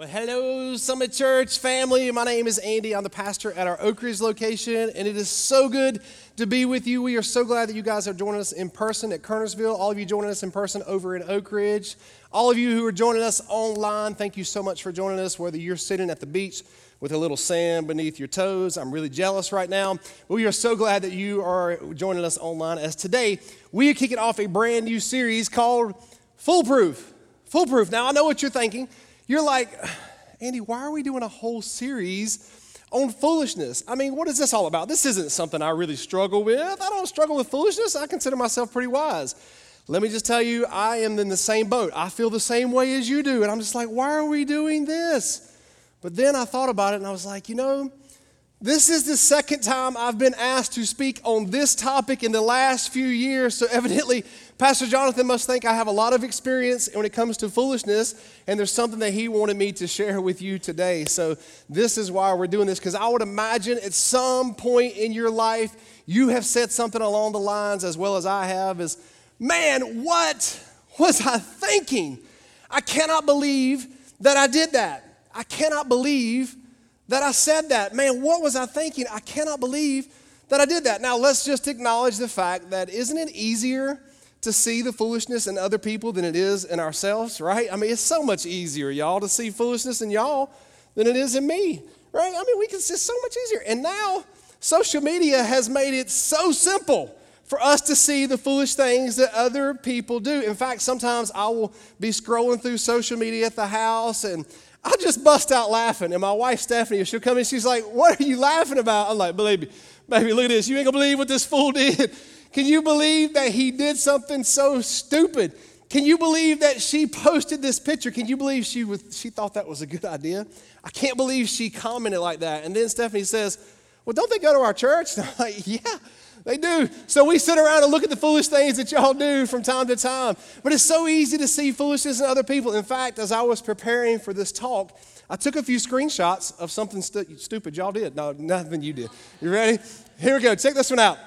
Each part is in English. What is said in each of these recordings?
Well, hello, Summit Church family. My name is Andy. I'm the pastor at our Oak Ridge location, and it is so good to be with you. We are so glad that you guys are joining us in person at Kernersville. All of you joining us in person over in Oak Ridge. All of you who are joining us online, thank you so much for joining us, whether you're sitting at the beach with a little sand beneath your toes. I'm really jealous right now. But we are so glad that you are joining us online as today we are kicking off a brand new series called Foolproof. Foolproof. Now, I know what you're thinking. You're like, Andy, why are we doing a whole series on foolishness? I mean, what is this all about? This isn't something I really struggle with. I don't struggle with foolishness. I consider myself pretty wise. Let me just tell you, I am in the same boat. I feel the same way as you do. And I'm just like, why are we doing this? But then I thought about it and I was like, you know, this is the second time I've been asked to speak on this topic in the last few years. So, evidently, Pastor Jonathan must think I have a lot of experience when it comes to foolishness, and there's something that he wanted me to share with you today. So, this is why we're doing this, because I would imagine at some point in your life, you have said something along the lines, as well as I have, is, Man, what was I thinking? I cannot believe that I did that. I cannot believe that I said that. Man, what was I thinking? I cannot believe that I did that. Now, let's just acknowledge the fact that isn't it easier to see the foolishness in other people than it is in ourselves, right? I mean, it's so much easier, y'all, to see foolishness in y'all than it is in me, right? I mean, we can, it's so much easier. And now, social media has made it so simple for us to see the foolish things that other people do. In fact, sometimes I will be scrolling through social media at the house and I just bust out laughing. And my wife, Stephanie, she'll come in, she's like, What are you laughing about? I'm like, Believe me, baby, look at this. You ain't gonna believe what this fool did. Can you believe that he did something so stupid? Can you believe that she posted this picture? Can you believe she, was, she thought that was a good idea? I can't believe she commented like that. And then Stephanie says, Well, don't they go to our church? And I'm like, Yeah. They do. So we sit around and look at the foolish things that y'all do from time to time. But it's so easy to see foolishness in other people. In fact, as I was preparing for this talk, I took a few screenshots of something stu- stupid y'all did. No, nothing you did. You ready? Here we go. Check this one out.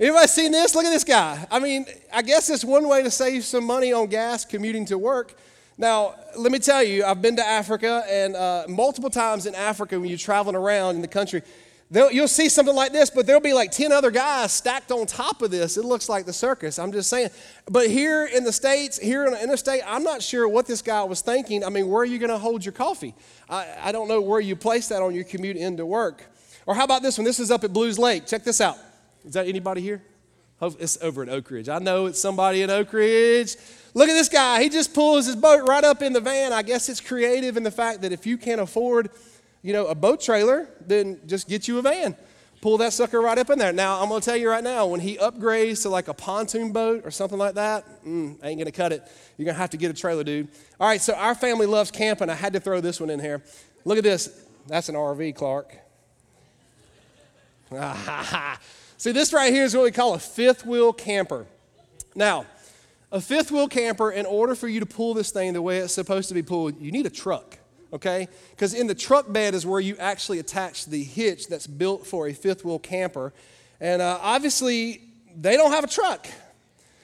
Anybody seen this? Look at this guy. I mean, I guess it's one way to save some money on gas commuting to work. Now, let me tell you, I've been to Africa, and uh, multiple times in Africa, when you're traveling around in the country, you'll see something like this, but there'll be like 10 other guys stacked on top of this. It looks like the circus. I'm just saying. But here in the States, here in the interstate, I'm not sure what this guy was thinking. I mean, where are you going to hold your coffee? I, I don't know where you place that on your commute into work. Or how about this one? This is up at Belews Lake. Check this out. Is that anybody here? It's over at Oak Ridge. I know it's somebody in Oak Ridge. Look at this guy. He just pulls his boat right up in the van. I guess it's creative in the fact that if you can't afford you know, a boat trailer, then just get you a van. Pull that sucker right up in there. Now, I'm going to tell you right now, when he upgrades to like a pontoon boat or something like that, mm, ain't going to cut it. You're going to have to get a trailer, dude. All right, so our family loves camping. I had to throw this one in here. Look at this. That's an RV, Clark. See, this right here is what we call a fifth wheel camper. Now, a fifth wheel camper, in order for you to pull this thing the way it's supposed to be pulled, you need a truck okay? Because in the truck bed is where you actually attach the hitch that's built for a fifth wheel camper. And uh, obviously, they don't have a truck.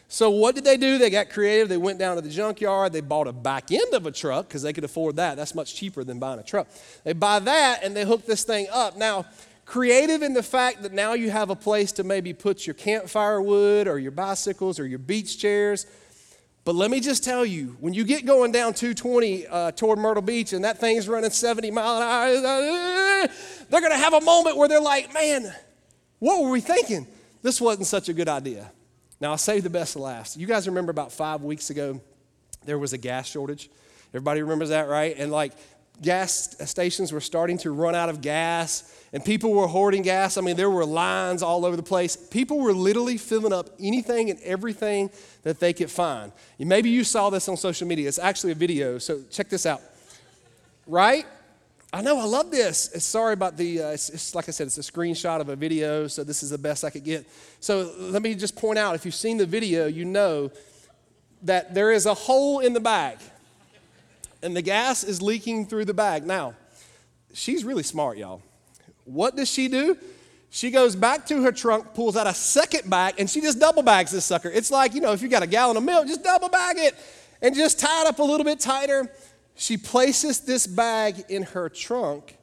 So, what did they do? They got creative. They went down to the junkyard. They bought a back end of a truck because they could afford that. That's much cheaper than buying a truck. They buy that and they hook this thing up. Now, creative in the fact that now you have a place to maybe put your campfire wood or your bicycles or your beach chairs but let me just tell you, when you get going down 220 uh, toward Myrtle Beach and that thing's running 70 mile an hour, they're going to have a moment where they're like, man, what were we thinking? This wasn't such a good idea. Now, I'll save the best to last. You guys remember about five weeks ago, there was a gas shortage? Everybody remembers that, right? And like gas stations were starting to run out of gas and people were hoarding gas. I mean, there were lines all over the place. People were literally filling up anything and everything that they could find. And maybe you saw this on social media. It's actually a video, so check this out. Right? I know, I love this. Sorry about the, uh, it's, it's, like I said, it's a screenshot of a video, so this is the best I could get. So let me just point out if you've seen the video, you know that there is a hole in the bag, and the gas is leaking through the bag. Now, she's really smart, y'all. What does she do? She goes back to her trunk, pulls out a second bag, and she just double bags this sucker. It's like, you know, if you got a gallon of milk, just double bag it and just tie it up a little bit tighter. she places this bag in her trunk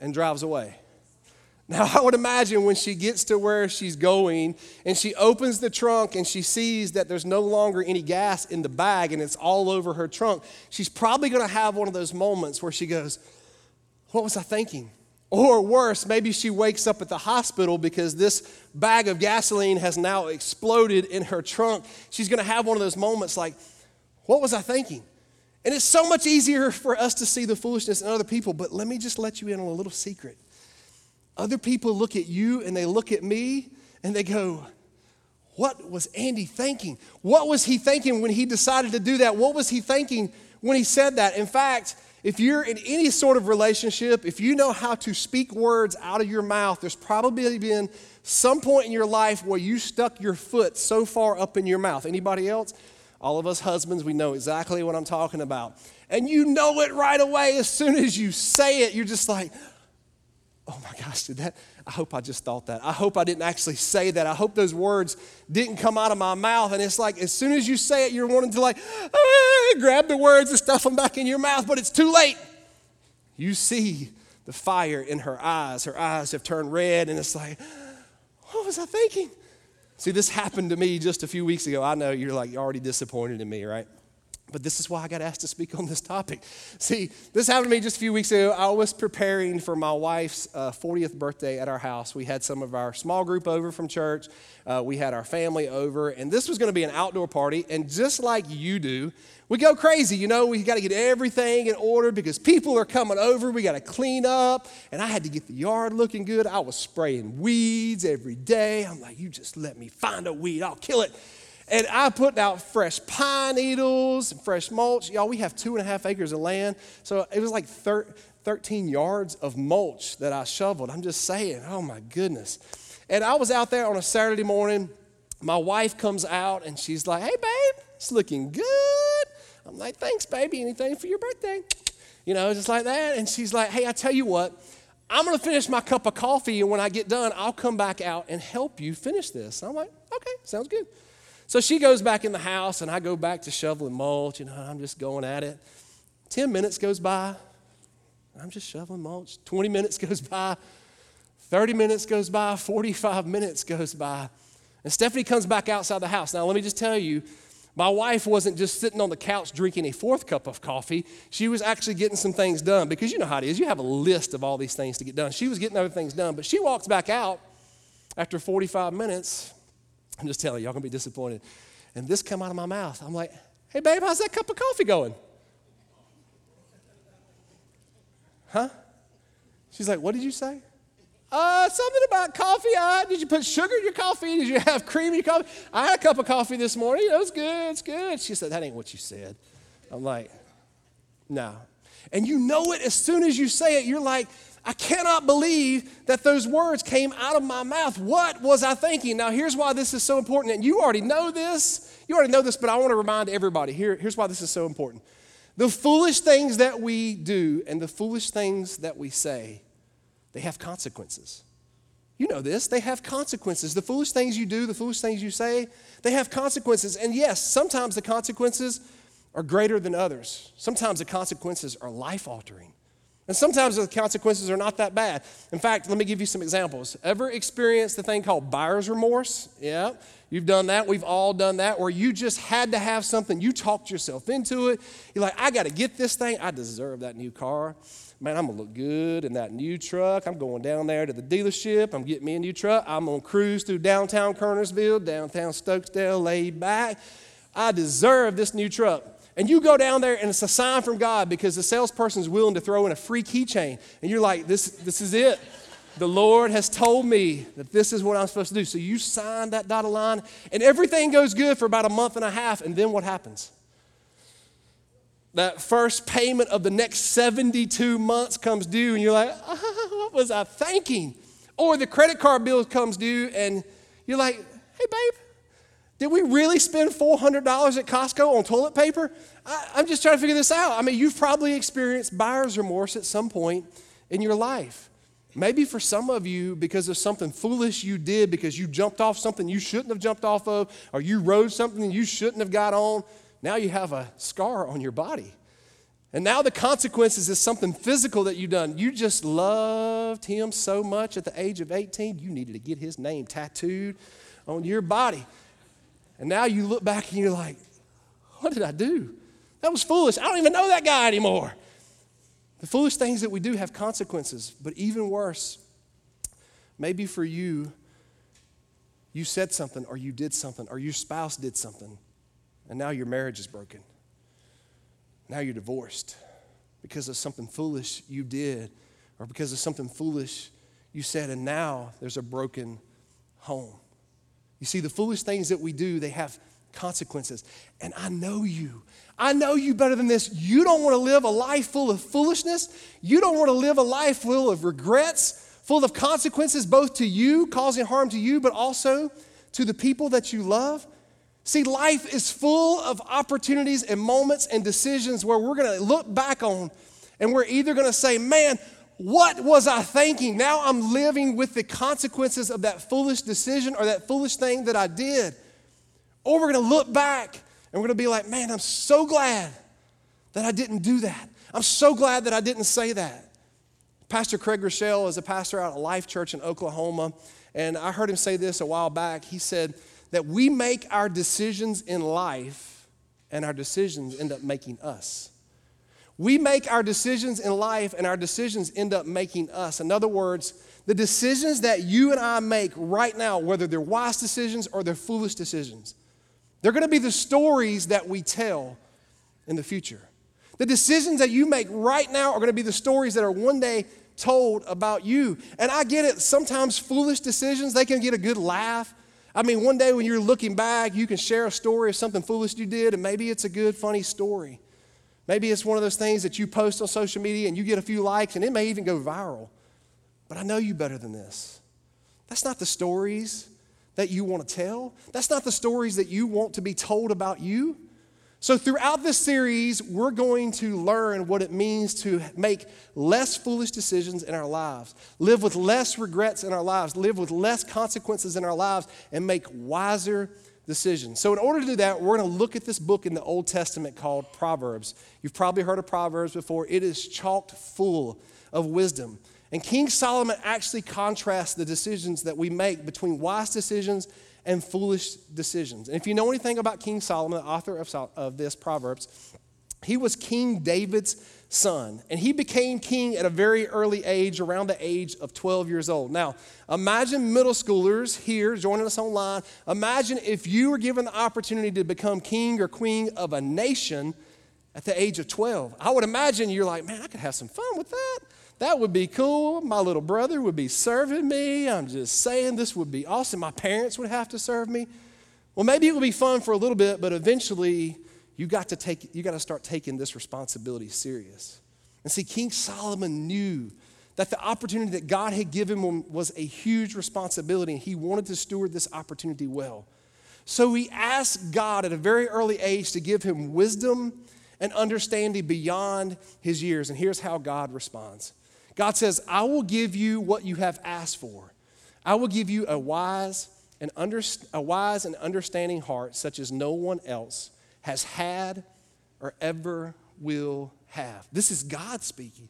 and drives away. Now, I would imagine when she gets to where she's going and she opens the trunk and she sees that there's no longer any gas in the bag and it's all over her trunk, she's probably going to have one of those moments where she goes, What was I thinking? Or worse, maybe she wakes up at the hospital because this bag of gasoline has now exploded in her trunk. She's going to have one of those moments like, What was I thinking? And it's so much easier for us to see the foolishness in other people, but let me just let you in on a little secret. Other people look at you and they look at me and they go, What was Andy thinking? What was he thinking when he decided to do that? What was he thinking when he said that? In fact, if you're in any sort of relationship, if you know how to speak words out of your mouth, there's probably been some point in your life where you stuck your foot so far up in your mouth. Anybody else? All of us husbands, we know exactly what I'm talking about. And you know it right away as soon as you say it, you're just like, oh my gosh, did that? I hope I just thought that. I hope I didn't actually say that. I hope those words didn't come out of my mouth. And it's like, as soon as you say it, you're wanting to like, ah, grab the words and stuff them back in your mouth, but it's too late. You see the fire in her eyes. Her eyes have turned red, and it's like, what was I thinking? See, this happened to me just a few weeks ago. I know you're like, you're already disappointed in me, right? But this is why I got asked to speak on this topic. See, this happened to me just a few weeks ago. I was preparing for my wife's uh, 40th birthday at our house. We had some of our small group over from church, uh, we had our family over, and this was going to be an outdoor party. And just like you do, we go crazy. You know, we got to get everything in order because people are coming over. We got to clean up. And I had to get the yard looking good. I was spraying weeds every day. I'm like, you just let me find a weed, I'll kill it. And I put out fresh pine needles, and fresh mulch. Y'all, we have two and a half acres of land. So it was like thir- 13 yards of mulch that I shoveled. I'm just saying, oh my goodness. And I was out there on a Saturday morning. My wife comes out and she's like, hey, babe, it's looking good. I'm like, thanks, baby. Anything for your birthday? You know, just like that. And she's like, hey, I tell you what, I'm going to finish my cup of coffee. And when I get done, I'll come back out and help you finish this. I'm like, okay, sounds good. So she goes back in the house, and I go back to shoveling mulch, and I'm just going at it. 10 minutes goes by. I'm just shoveling mulch. 20 minutes goes by. 30 minutes goes by. 45 minutes goes by. And Stephanie comes back outside the house. Now, let me just tell you, my wife wasn't just sitting on the couch drinking a fourth cup of coffee. She was actually getting some things done because you know how it is. You have a list of all these things to get done. She was getting other things done, but she walks back out after 45 minutes I'm just telling you, y'all gonna be disappointed. And this come out of my mouth. I'm like, hey babe, how's that cup of coffee going? Huh? She's like, what did you say? Uh, something about coffee. Uh, did you put sugar in your coffee? Did you have cream in your coffee? I had a cup of coffee this morning. It was good. It's good. She said, that ain't what you said. I'm like, no. And you know it as soon as you say it. You're like, I cannot believe that those words came out of my mouth. What was I thinking? Now, here's why this is so important. And you already know this. You already know this, but I want to remind everybody here, here's why this is so important. The foolish things that we do and the foolish things that we say, they have consequences. You know this. They have consequences. The foolish things you do, the foolish things you say, they have consequences. And yes, sometimes the consequences are greater than others. Sometimes the consequences are life altering. And sometimes the consequences are not that bad. In fact, let me give you some examples. Ever experienced the thing called buyer's remorse? Yeah, you've done that. We've all done that, where you just had to have something. You talked yourself into it. You're like, I got to get this thing. I deserve that new car. Man, I'm going to look good in that new truck. I'm going down there to the dealership. I'm getting me a new truck. I'm going to cruise through downtown Kernersville, downtown Stokesdale, laid back. I deserve this new truck. And you go down there and it's a sign from God because the salesperson is willing to throw in a free keychain. And you're like, this, this is it. The Lord has told me that this is what I'm supposed to do. So you sign that dotted line, and everything goes good for about a month and a half. And then what happens? That first payment of the next 72 months comes due, and you're like, oh, what was I thinking? Or the credit card bill comes due, and you're like, hey, babe, did we really spend $400 at Costco on toilet paper? I, I'm just trying to figure this out. I mean, you've probably experienced buyer's remorse at some point in your life. Maybe for some of you, because of something foolish you did, because you jumped off something you shouldn't have jumped off of, or you rode something you shouldn't have got on, now you have a scar on your body. And now the consequences is something physical that you've done. You just loved him so much at the age of 18, you needed to get his name tattooed on your body. And now you look back and you're like, what did I do? That was foolish. I don't even know that guy anymore. The foolish things that we do have consequences, but even worse, maybe for you, you said something or you did something or your spouse did something, and now your marriage is broken. Now you're divorced because of something foolish you did or because of something foolish you said, and now there's a broken home. You see, the foolish things that we do, they have consequences. And I know you. I know you better than this. You don't want to live a life full of foolishness. You don't want to live a life full of regrets, full of consequences, both to you, causing harm to you, but also to the people that you love. See, life is full of opportunities and moments and decisions where we're going to look back on and we're either going to say, man, what was I thinking? Now I'm living with the consequences of that foolish decision or that foolish thing that I did. Or we're going to look back and we're going to be like, man, I'm so glad that I didn't do that. I'm so glad that I didn't say that. Pastor Craig Groeschel is a pastor out at Life Church in Oklahoma. And I heard him say this a while back. He said, that we make our decisions in life and our decisions end up making us. We make our decisions in life and our decisions end up making us. In other words, the decisions that you and I make right now, whether they're wise decisions or they're foolish decisions, they're going to be the stories that we tell in the future. The decisions that you make right now are going to be the stories that are one day told about you. And I get it, sometimes foolish decisions, they can get a good laugh. I mean, one day when you're looking back, you can share a story of something foolish you did, and maybe it's a good, funny story. Maybe it's one of those things that you post on social media and you get a few likes, and it may even go viral. But I know you better than this. That's not the stories that you want to tell. That's not the stories that you want to be told about you. So, throughout this series, we're going to learn what it means to make less foolish decisions in our lives, live with less regrets in our lives, live with less consequences in our lives, and make wiser decisions. So, in order to do that, we're going to look at this book in the Old Testament called Proverbs. You've probably heard of Proverbs before, it is chocked full of wisdom. And King Solomon actually contrasts the decisions that we make between wise decisions and foolish decisions. And if you know anything about King Solomon, the author of, of this, Proverbs, he was King David's son. And he became king at a very early age, around the age of 12 years old. Now, imagine middle schoolers here joining us online. Imagine if you were given the opportunity to become king or queen of a nation at the age of 12. I would imagine you're like, man, I could have some fun with that. That would be cool. My little brother would be serving me. I'm just saying this would be awesome. My parents would have to serve me. Well, maybe it would be fun for a little bit, but eventually you got to take you got to start taking this responsibility serious. And see, King Solomon knew that the opportunity that God had given him was a huge responsibility, and he wanted to steward this opportunity well. So he asked God at a very early age to give him wisdom and understanding beyond his years. And here's how God responds God says, I will give you what you have asked for. I will give you a wise and under, a wise and understanding heart such as no one else has had or ever will have. This is God speaking.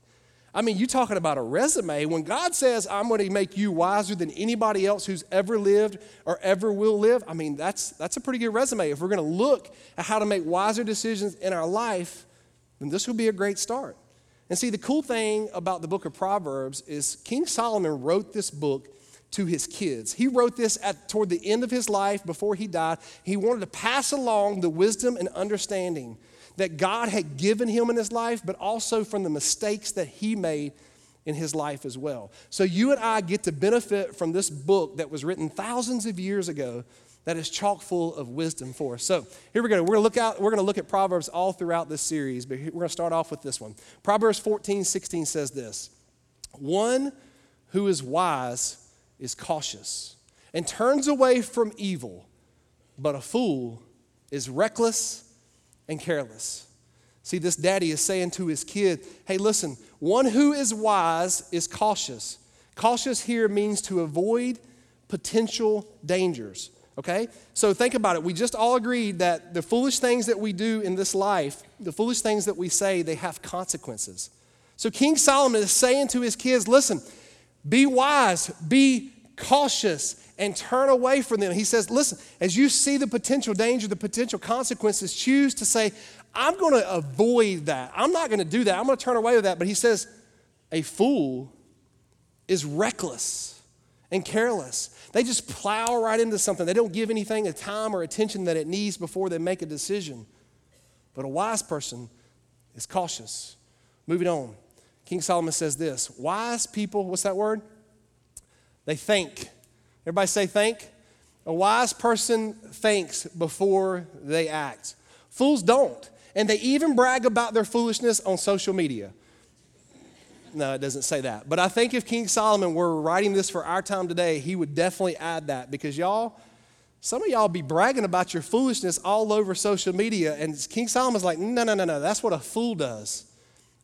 I mean, you're talking about a resume. When God says, I'm going to make you wiser than anybody else who's ever lived or ever will live, I mean, that's, that's a pretty good resume. If we're going to look at how to make wiser decisions in our life, then this would be a great start. And see, the cool thing about the book of Proverbs is King Solomon wrote this book to his kids. He wrote this at toward the end of his life before he died. He wanted to pass along the wisdom and understanding that God had given him in his life, but also from the mistakes that he made in his life as well. So you and I get to benefit from this book that was written thousands of years ago that is chock full of wisdom for us. So here we go. We're gonna look out, we're gonna look at Proverbs all throughout this series, but we're gonna start off with this one. Proverbs 14, 16 says this: one who is wise is cautious and turns away from evil, but a fool is reckless and careless. See, this daddy is saying to his kid, hey, listen, one who is wise is cautious. Cautious here means to avoid potential dangers Okay? So think about it. We just all agreed that the foolish things that we do in this life, the foolish things that we say, they have consequences. So King Solomon is saying to his kids, listen, be wise, be cautious, and turn away from them. He says, listen, as you see the potential danger, the potential consequences, choose to say, I'm going to avoid that. I'm not going to do that. I'm going to turn away with that. But he says, a fool is reckless and careless. They just plow right into something. They don't give anything the time or attention that it needs before they make a decision. But a wise person is cautious. Moving on. King Solomon says this wise people, what's that word? They think. Everybody say think. A wise person thinks before they act. Fools don't. And they even brag about their foolishness on social media. No, it doesn't say that. But I think if King Solomon were writing this for our time today, he would definitely add that because y'all, some of y'all be bragging about your foolishness all over social media. And King Solomon's like, no, no, no, no. That's what a fool does.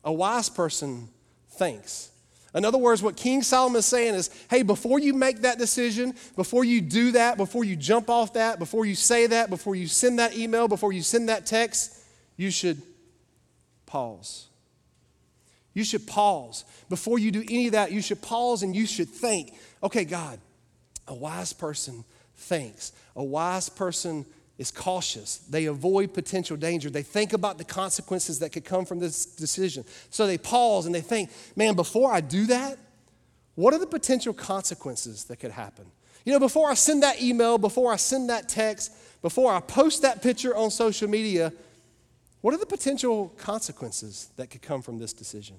A wise person thinks. In other words, what King Solomon is saying is hey, before you make that decision, before you do that, before you jump off that, before you say that, before you send that email, before you send that text, you should pause. You should pause. Before you do any of that, you should pause and you should think okay, God, a wise person thinks. A wise person is cautious. They avoid potential danger. They think about the consequences that could come from this decision. So they pause and they think, man, before I do that, what are the potential consequences that could happen? You know, before I send that email, before I send that text, before I post that picture on social media, what are the potential consequences that could come from this decision?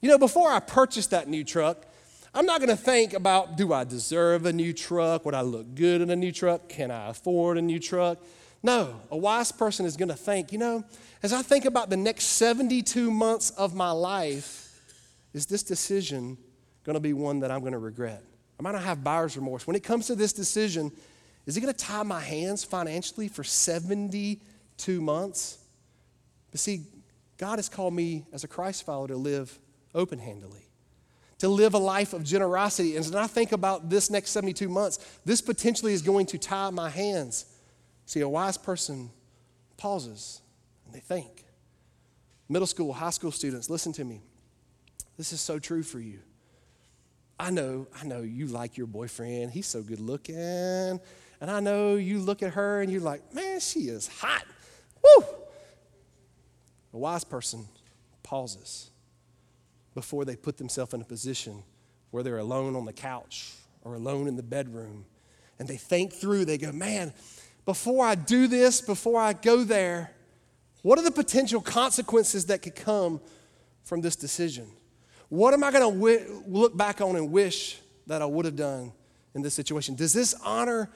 You know, before I purchase that new truck, I'm not going to think about do I deserve a new truck? Would I look good in a new truck? Can I afford a new truck? No, a wise person is going to think, you know, as I think about the next 72 months of my life, is this decision going to be one that I'm going to regret? Am I might not have buyer's remorse. When it comes to this decision, is it going to tie my hands financially for 72 months? But see, God has called me as a Christ follower to live open handedly to live a life of generosity. And as I think about this next 72 months, this potentially is going to tie my hands. See, a wise person pauses and they think. Middle school, high school students, listen to me. This is so true for you. I know, I know you like your boyfriend. He's so good looking. And I know you look at her and you're like, man, she is hot. Woo! A wise person pauses before they put themselves in a position where they're alone on the couch or alone in the bedroom. And they think through, they go, man, before I do this, before I go there, what are the potential consequences that could come from this decision? What am I going to w- look back on and wish that I would have done in this situation? Does this honor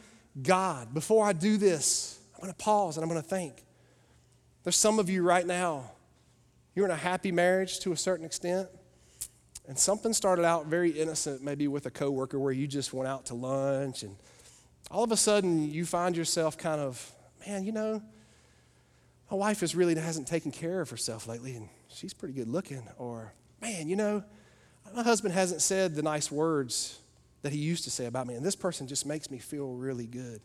God? Before I do this, I'm going to pause and I'm going to think. There's some of you right now, you're in a happy marriage to a certain extent. And something started out very innocent, maybe with a coworker where you just went out to lunch, and all of a sudden you find yourself kind of, man, you know, my wife is really hasn't taken care of herself lately, and she's pretty good looking. Or, man, you know, my husband hasn't said the nice words that he used to say about me, and this person just makes me feel really good.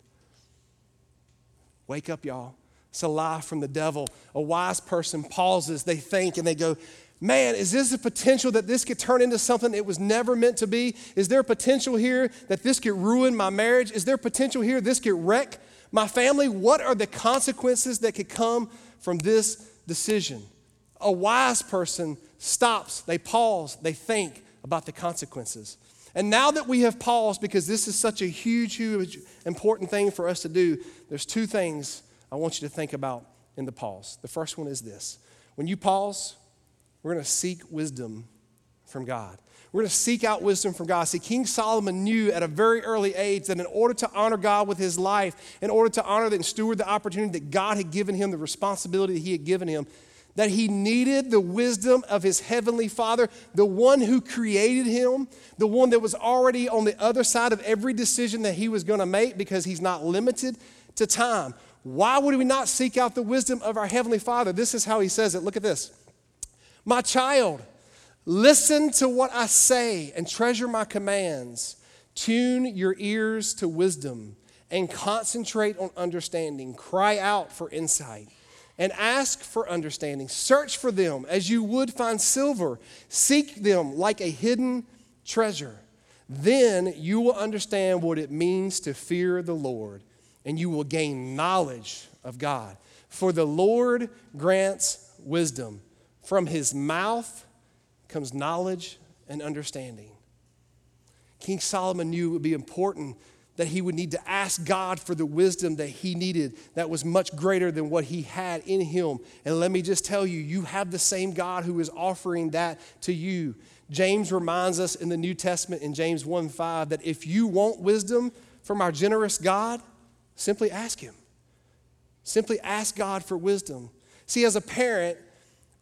Wake up, y'all. It's a lie from the devil. A wise person pauses, they think, and they go, man, is this a potential that this could turn into something it was never meant to be? Is there potential here that this could ruin my marriage? Is there potential here this could wreck my family? What are the consequences that could come from this decision? A wise person stops, they pause, they think about the consequences. And now that we have paused, because this is such a huge, huge, important thing for us to do, there's two things I want you to think about in the pause. The first one is this when you pause, we're going to seek wisdom from God. We're going to seek out wisdom from God. See, King Solomon knew at a very early age that in order to honor God with his life, in order to honor and steward the opportunity that God had given him, the responsibility that he had given him, that he needed the wisdom of his heavenly Father, the one who created him, the one that was already on the other side of every decision that he was going to make because he's not limited to time. Why would we not seek out the wisdom of our heavenly Father? This is how he says it. Look at this. My child, listen to what I say and treasure my commands. Tune your ears to wisdom and concentrate on understanding. Cry out for insight and ask for understanding. Search for them as you would find silver. Seek them like a hidden treasure. Then you will understand what it means to fear the Lord, and you will gain knowledge of God. For the Lord grants wisdom. From his mouth comes knowledge and understanding. King Solomon knew it would be important that he would need to ask God for the wisdom that he needed that was much greater than what he had in him. And let me just tell you, you have the same God who is offering that to you. James reminds us in the New Testament in James 1 5 that if you want wisdom from our generous God, simply ask him. Simply ask God for wisdom. See, as a parent,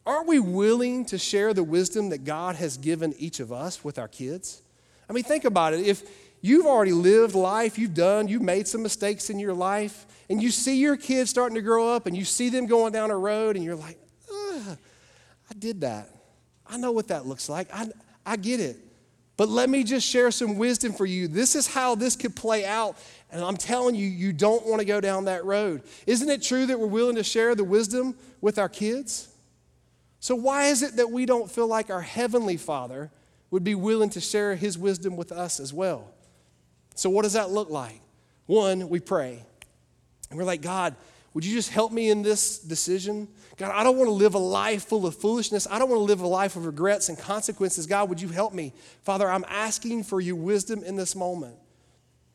aren't we willing to share the wisdom that God has given each of us with our kids? I mean, think about it. If you've already lived life, you've done, you've made some mistakes in your life, and you see your kids starting to grow up and you see them going down a road and you're like, I did that. I know what that looks like. I, I get it. But let me just share some wisdom for you. This is how this could play out. And I'm telling you, you don't want to go down that road. Isn't it true that we're willing to share the wisdom with our kids? So, why is it that we don't feel like our Heavenly Father would be willing to share His wisdom with us as well? So, what does that look like? One, we pray. And we're like, God, would you just help me in this decision? God, I don't want to live a life full of foolishness. I don't want to live a life of regrets and consequences. God, would you help me? Father, I'm asking for your wisdom in this moment.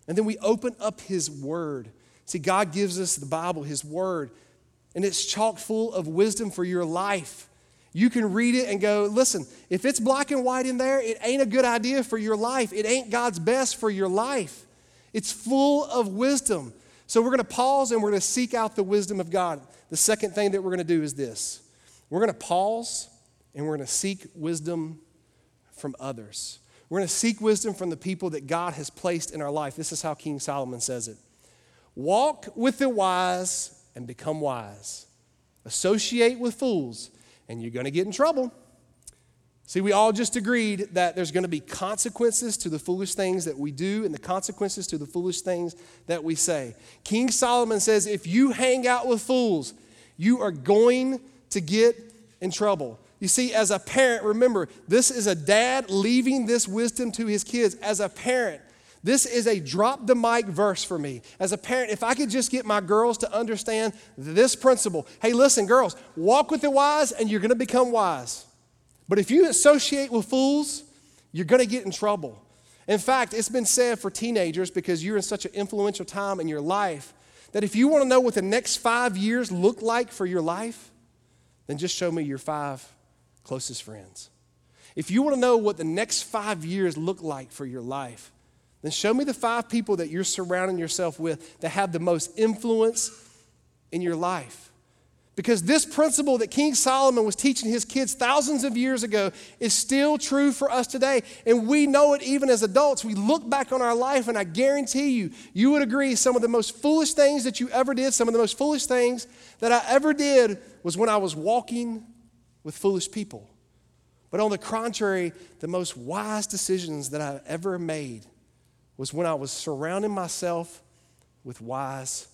And then we open up His Word. See, God gives us the Bible, His Word, and it's chock full of wisdom for your life. You can read it and go, listen, if it's black and white in there, it ain't a good idea for your life. It ain't God's best for your life. It's full of wisdom. So we're going to pause and we're going to seek out the wisdom of God. The second thing that we're going to do is this we're going to pause and we're going to seek wisdom from others. We're going to seek wisdom from the people that God has placed in our life. This is how King Solomon says it Walk with the wise and become wise, associate with fools, and you're going to get in trouble. See, we all just agreed that there's going to be consequences to the foolish things that we do and the consequences to the foolish things that we say. King Solomon says if you hang out with fools, you are going to get in trouble. You see, as a parent, remember, this is a dad leaving this wisdom to his kids. As a parent, this is a drop the mic verse for me. As a parent, if I could just get my girls to understand this principle hey, listen, girls, walk with the wise and you're going to become wise. But if you associate with fools, you're going to get in trouble. In fact, it's been said for teenagers because you're in such an influential time in your life that if you want to know what the next five years look like for your life, then just show me your five closest friends. If you want to know what the next five years look like for your life, then show me the five people that you're surrounding yourself with that have the most influence in your life. Because this principle that King Solomon was teaching his kids thousands of years ago is still true for us today. And we know it even as adults. We look back on our life, and I guarantee you, you would agree some of the most foolish things that you ever did, some of the most foolish things that I ever did was when I was walking with foolish people. But on the contrary, the most wise decisions that I've ever made was when I was surrounding myself with wise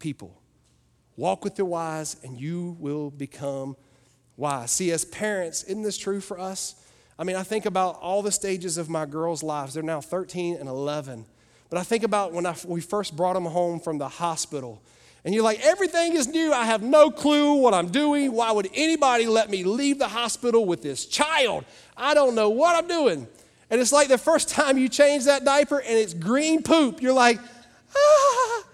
people. Walk with the wise, and you will become wise. See, as parents, isn't this true for us? I mean, I think about all the stages of my girls' lives. They're now 13 and 11. But I think about when I, we first brought them home from the hospital. And you're like, everything is new. I have no clue what I'm doing. Why would anybody let me leave the hospital with this child? I don't know what I'm doing. And it's like the first time you change that diaper and it's green poop. You're like, ah.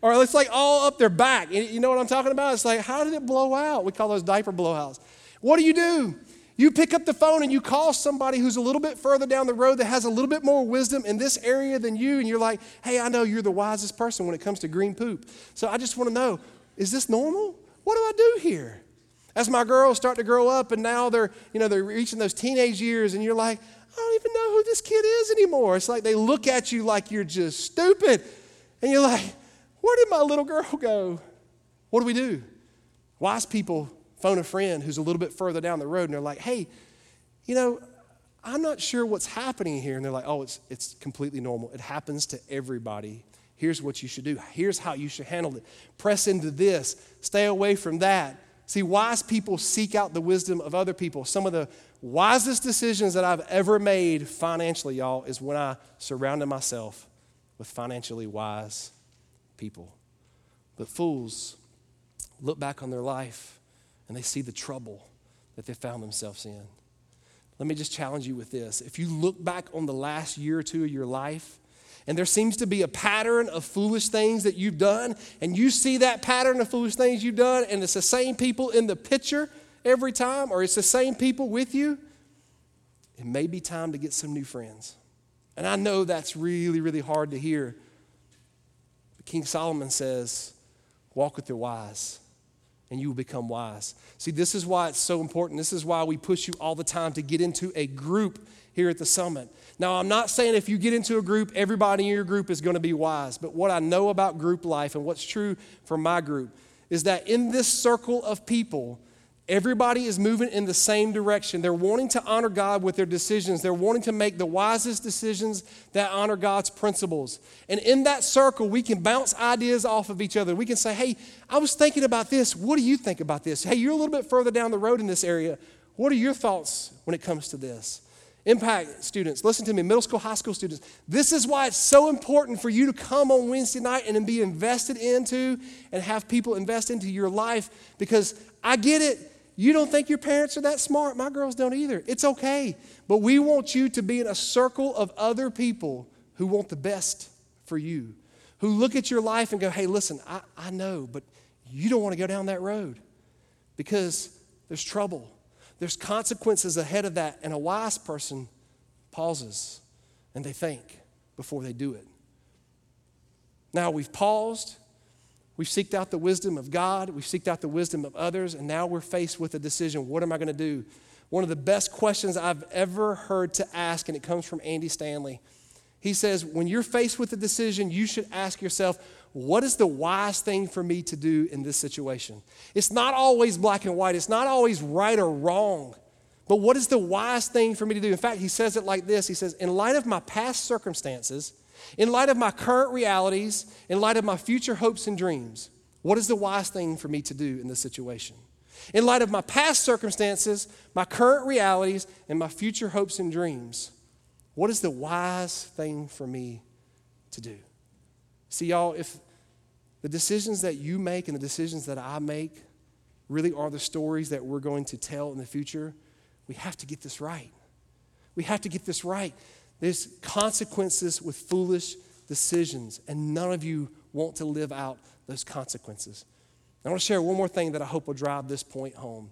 Or it's like all up their back. You know what I'm talking about? It's like, how did it blow out? We call those diaper blowouts. What do you do? You pick up the phone and you call somebody who's a little bit further down the road that has a little bit more wisdom in this area than you, and you're like, hey, I know you're the wisest person when it comes to green poop. So I just want to know, is this normal? What do I do here? As my girls start to grow up and now they're, you know, they're reaching those teenage years, and you're like, I don't even know who this kid is anymore. It's like they look at you like you're just stupid. And you're like, where did my little girl go? What do we do? Wise people phone a friend who's a little bit further down the road and they're like, hey, you know, I'm not sure what's happening here. And they're like, oh, it's, it's completely normal. It happens to everybody Here's what you should do. Here's how you should handle it. Press into this, stay away from that. See, wise people seek out the wisdom of other people. Some of the wisest decisions that I've ever made financially, y'all, is when I surrounded myself with financially wise people. But fools look back on their life and they see the trouble that they found themselves in. Let me just challenge you with this. If you look back on the last year or two of your life, and there seems to be a pattern of foolish things that you've done, and you see that pattern of foolish things you've done, and it's the same people in the picture every time, or it's the same people with you, it may be time to get some new friends. And I know that's really, really hard to hear. But King Solomon says, Walk with the wise and you will become wise. See, this is why it's so important. This is why we push you all the time to get into a group here at the summit. Now, I'm not saying if you get into a group, everybody in your group is going to be wise, but what I know about group life and what's true for my group is that in this circle of people, Everybody is moving in the same direction. They're wanting to honor God with their decisions. They're wanting to make the wisest decisions that honor God's principles. And in that circle, we can bounce ideas off of each other. We can say, hey, I was thinking about this. What do you think about this? Hey, you're a little bit further down the road in this area. What are your thoughts when it comes to this? Impact students, listen to me, middle school, high school students. This is why it's so important for you to come on Wednesday night and be invested into and have people invest into your life because I get it you don't think your parents are that smart? My girls don't either. It's okay. But we want you to be in a circle of other people who want the best for you, who look at your life and go, hey, listen, I, I know, but you don't want to go down that road because there's trouble. There's consequences ahead of that. And a wise person pauses and they think before they do it. Now we've paused We've seeked out the wisdom of God, we've seeked out the wisdom of others, and now we're faced with a decision. What am I going to do? One of the best questions I've ever heard to ask, and it comes from Andy Stanley. He says, When you're faced with a decision, you should ask yourself, What is the wise thing for me to do in this situation? It's not always black and white, it's not always right or wrong. But what is the wise thing for me to do? In fact, he says it like this He says, In light of my past circumstances, in light of my current realities, in light of my future hopes and dreams, what is the wise thing for me to do in this situation? In light of my past circumstances, my current realities, and my future hopes and dreams, what is the wise thing for me to do? See, y'all, if the decisions that you make and the decisions that I make really are the stories that we're going to tell in the future, we have to get this right. We have to get this right. There's consequences with foolish decisions, and none of you want to live out those consequences. I want to share one more thing that I hope will drive this point home.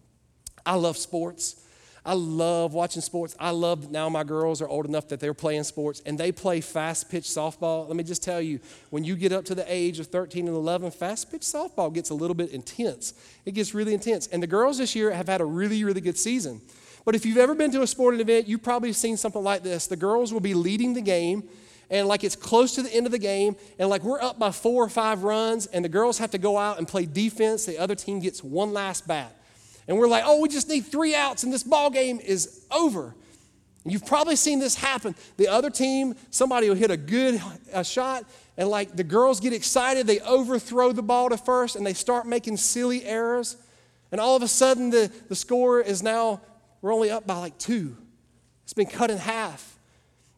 I love sports. I love watching sports. I love now my girls are old enough that they're playing sports and they play fast pitch softball. Let me just tell you, when you get up to the age of 13 and 11, fast pitch softball gets a little bit intense. It gets really intense. And the girls this year have had a really, really good season. But if you've ever been to a sporting event, you've probably seen something like this. The girls will be leading the game, and like it's close to the end of the game, and like we're up by four or five runs, and the girls have to go out and play defense. The other team gets one last bat. And we're like, oh, we just need three outs, and this ball game is over. You've probably seen this happen. The other team, somebody will hit a good a shot, and like the girls get excited, they overthrow the ball to first, and they start making silly errors. And all of a sudden, the, the score is now we're only up by like two. It's been cut in half.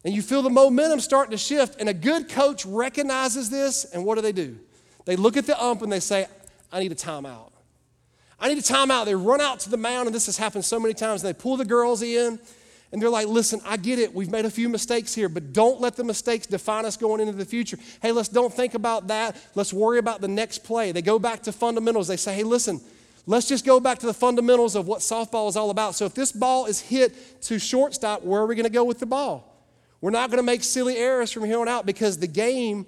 And you feel the momentum starting to shift. And a good coach recognizes this, and what do they do? They look at the ump and they say, I need a timeout. I need a timeout. They run out to the mound, and this has happened so many times. And they pull the girls in, and they're like, listen, I get it. We've made a few mistakes here, but don't let the mistakes define us going into the future. Hey, let's don't think about that. Let's worry about the next play. They go back to fundamentals. They say, hey, listen, Let's just go back to the fundamentals of what softball is all about. So, if this ball is hit to shortstop, where are we going to go with the ball? We're not going to make silly errors from here on out because the game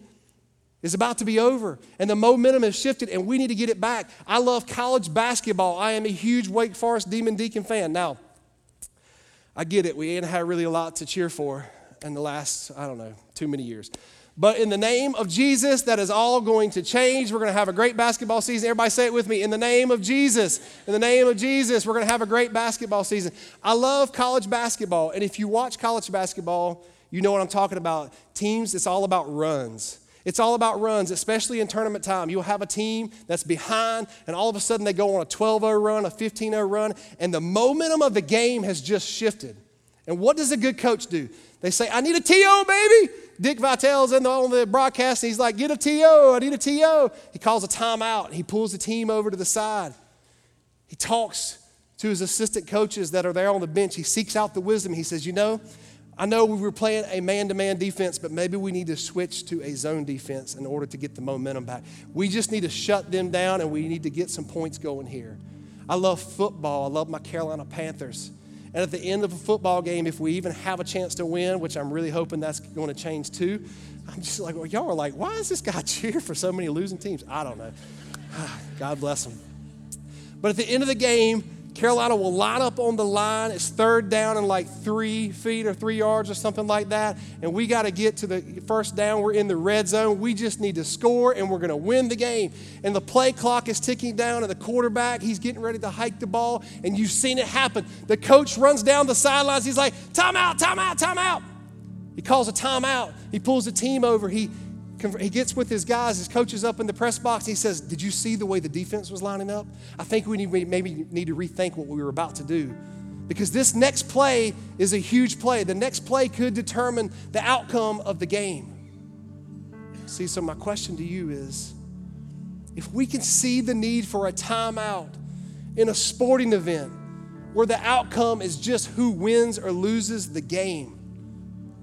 is about to be over and the momentum has shifted and we need to get it back. I love college basketball. I am a huge Wake Forest Demon Deacon fan. Now, I get it. We ain't had really a lot to cheer for in the last, I don't know, too many years. But in the name of Jesus, that is all going to change. We're going to have a great basketball season. Everybody say it with me. In the name of Jesus. In the name of Jesus, we're going to have a great basketball season. I love college basketball. And if you watch college basketball, you know what I'm talking about. Teams, it's all about runs. It's all about runs, especially in tournament time. You'll have a team that's behind, and all of a sudden they go on a 12 0 run, a 15 0 run, and the momentum of the game has just shifted. And what does a good coach do? They say, I need a TO, baby. Dick Vitale's in the, on the broadcast, and he's like, Get a TO, I need a TO. He calls a timeout, he pulls the team over to the side. He talks to his assistant coaches that are there on the bench. He seeks out the wisdom. He says, You know, I know we were playing a man to man defense, but maybe we need to switch to a zone defense in order to get the momentum back. We just need to shut them down and we need to get some points going here. I love football. I love my Carolina Panthers. And at the end of a football game, if we even have a chance to win, which I'm really hoping that's going to change too, I'm just like, well, y'all are like, why is this guy cheer for so many losing teams? I don't know. God bless him. But at the end of the game, Carolina will line up on the line. It's third down and like three feet or three yards or something like that. And we got to get to the first down. We're in the red zone. We just need to score and we're going to win the game. And the play clock is ticking down, and the quarterback, he's getting ready to hike the ball. And you've seen it happen. The coach runs down the sidelines. He's like, timeout, timeout, timeout. He calls a timeout. He pulls the team over. He he gets with his guys, his coaches up in the press box. He says, Did you see the way the defense was lining up? I think we need, maybe need to rethink what we were about to do. Because this next play is a huge play. The next play could determine the outcome of the game. See, so my question to you is if we can see the need for a timeout in a sporting event where the outcome is just who wins or loses the game,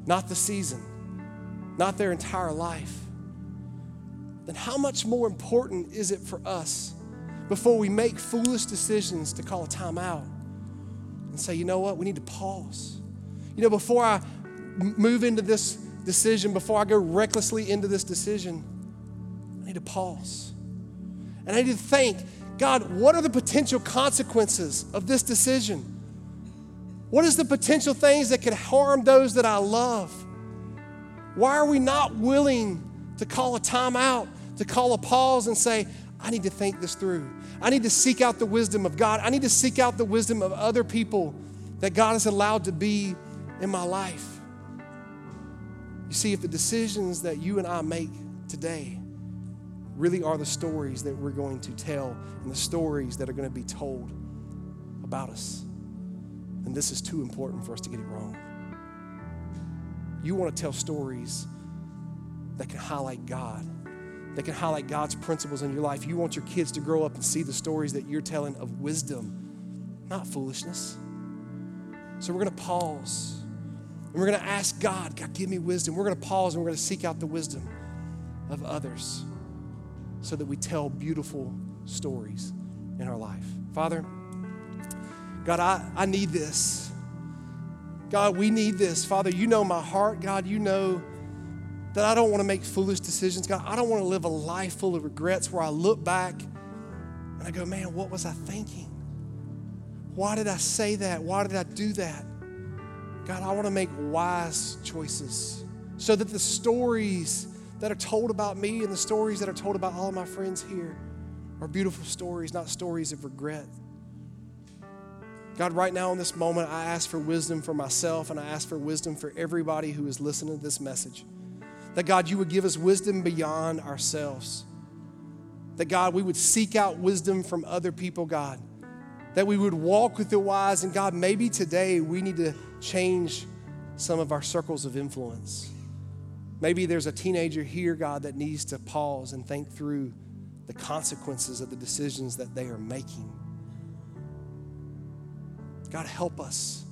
not the season, not their entire life then how much more important is it for us before we make foolish decisions to call a timeout and say, you know what, we need to pause? You know, before I move into this decision, before I go recklessly into this decision, I need to pause. And I need to think, God, what are the potential consequences of this decision? What is the potential things that could harm those that I love? Why are we not willing to call a timeout to call a pause and say, I need to think this through. I need to seek out the wisdom of God. I need to seek out the wisdom of other people that God has allowed to be in my life. You see, if the decisions that you and I make today really are the stories that we're going to tell and the stories that are going to be told about us, then this is too important for us to get it wrong. You want to tell stories that can highlight God that can highlight God's principles in your life. You want your kids to grow up and see the stories that you're telling of wisdom, not foolishness. So we're going to pause and we're going to ask God, God, give me wisdom. We're going to pause and we're going to seek out the wisdom of others so that we tell beautiful stories in our life. Father, God, I, I need this. God, we need this. Father, you know my heart. God, you know that I don't want to make foolish decisions. God, I don't want to live a life full of regrets where I look back and I go, man, what was I thinking? Why did I say that? Why did I do that? God, I want to make wise choices so that the stories that are told about me and the stories that are told about all of my friends here are beautiful stories, not stories of regret. God, right now in this moment, I ask for wisdom for myself and I ask for wisdom for everybody who is listening to this message. That God, you would give us wisdom beyond ourselves. That God, we would seek out wisdom from other people, God. That we would walk with the wise. And God, maybe today we need to change some of our circles of influence. Maybe there's a teenager here, God, that needs to pause and think through the consequences of the decisions that they are making. God, help us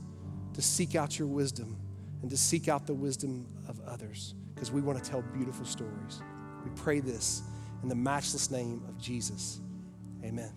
to seek out your wisdom and to seek out the wisdom of others because we want to tell beautiful stories. We pray this in the matchless name of Jesus. Amen.